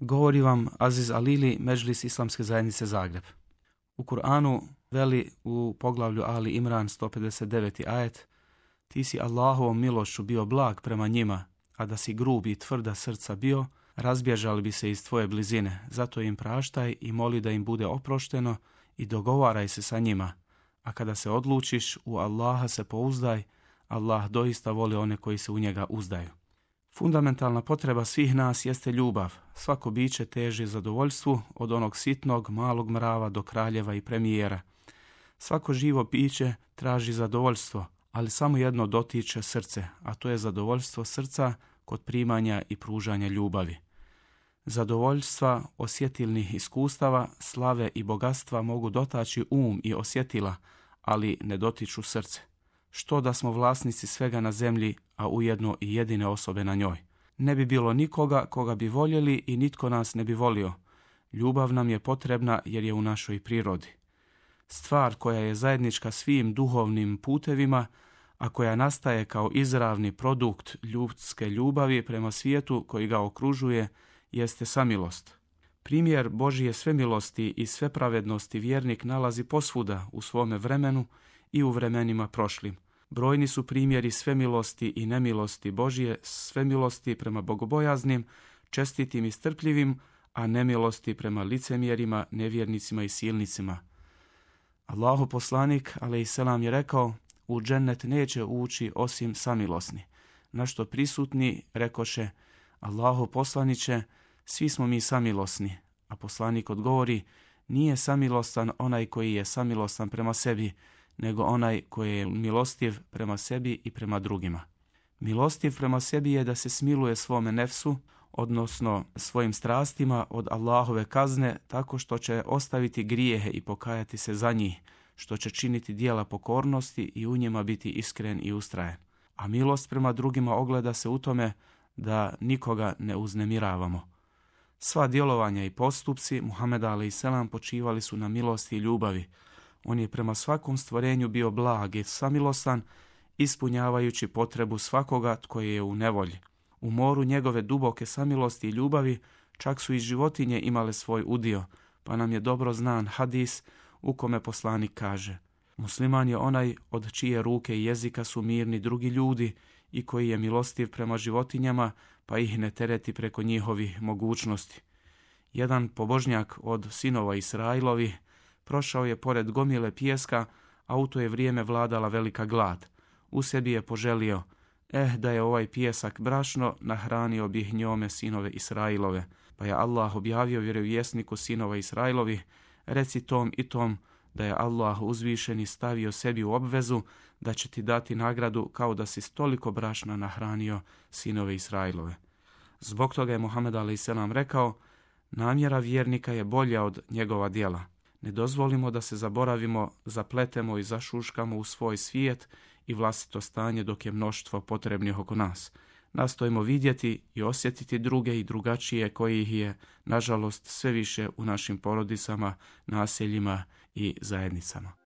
Govori vam Aziz Alili, Međlis Islamske zajednice Zagreb. U Kur'anu veli u poglavlju Ali Imran 159. ajet Ti si Allahovom milošću bio blag prema njima, a da si grubi i tvrda srca bio, razbježali bi se iz tvoje blizine. Zato im praštaj i moli da im bude oprošteno i dogovaraj se sa njima. A kada se odlučiš, u Allaha se pouzdaj, Allah doista voli one koji se u njega uzdaju. Fundamentalna potreba svih nas jeste ljubav. Svako biće teži zadovoljstvu od onog sitnog, malog mrava do kraljeva i premijera. Svako živo biće traži zadovoljstvo, ali samo jedno dotiče srce, a to je zadovoljstvo srca kod primanja i pružanja ljubavi. Zadovoljstva osjetilnih iskustava, slave i bogatstva mogu dotaći um i osjetila, ali ne dotiču srce što da smo vlasnici svega na zemlji, a ujedno i jedine osobe na njoj. Ne bi bilo nikoga koga bi voljeli i nitko nas ne bi volio. Ljubav nam je potrebna jer je u našoj prirodi. Stvar koja je zajednička svim duhovnim putevima, a koja nastaje kao izravni produkt ljudske ljubavi prema svijetu koji ga okružuje, jeste samilost. Primjer Božije svemilosti i sve pravednosti vjernik nalazi posvuda u svome vremenu i u vremenima prošlim. Brojni su primjeri svemilosti i nemilosti Božije, svemilosti prema bogobojaznim, čestitim i strpljivim, a nemilosti prema licemjerima, nevjernicima i silnicima. Allahu poslanik, ali i selam je rekao, u džennet neće ući osim samilosni. Na što prisutni rekoše, Allahu poslaniće, svi smo mi samilosni. A poslanik odgovori, nije samilostan onaj koji je samilostan prema sebi, nego onaj koji je milostiv prema sebi i prema drugima. Milostiv prema sebi je da se smiluje svome nefsu, odnosno svojim strastima od Allahove kazne tako što će ostaviti grijehe i pokajati se za njih, što će činiti dijela pokornosti i u njima biti iskren i ustrajen. A milost prema drugima ogleda se u tome da nikoga ne uznemiravamo. Sva djelovanja i postupci Muhameda a.s. počivali su na milosti i ljubavi, on je prema svakom stvorenju bio blag i samilostan, ispunjavajući potrebu svakoga tko je u nevolji. U moru njegove duboke samilosti i ljubavi čak su i životinje imale svoj udio, pa nam je dobro znan hadis u kome poslanik kaže Musliman je onaj od čije ruke i jezika su mirni drugi ljudi i koji je milostiv prema životinjama, pa ih ne tereti preko njihovih mogućnosti. Jedan pobožnjak od sinova Israilovi Prošao je pored gomile pijeska, a u to je vrijeme vladala velika glad. U sebi je poželio, eh da je ovaj pijesak brašno, nahranio bih njome sinove Israilove. Pa je Allah objavio vjerovjesniku sinova Israilovi, reci tom i tom da je Allah uzvišeni stavio sebi u obvezu da će ti dati nagradu kao da si stoliko brašna nahranio sinove Israilove. Zbog toga je Muhammed a.s. rekao, namjera vjernika je bolja od njegova djela. Ne dozvolimo da se zaboravimo, zapletemo i zašuškamo u svoj svijet i vlastito stanje dok je mnoštvo potrebnih oko nas. Nastojimo vidjeti i osjetiti druge i drugačije koji ih je, nažalost, sve više u našim porodicama, naseljima i zajednicama.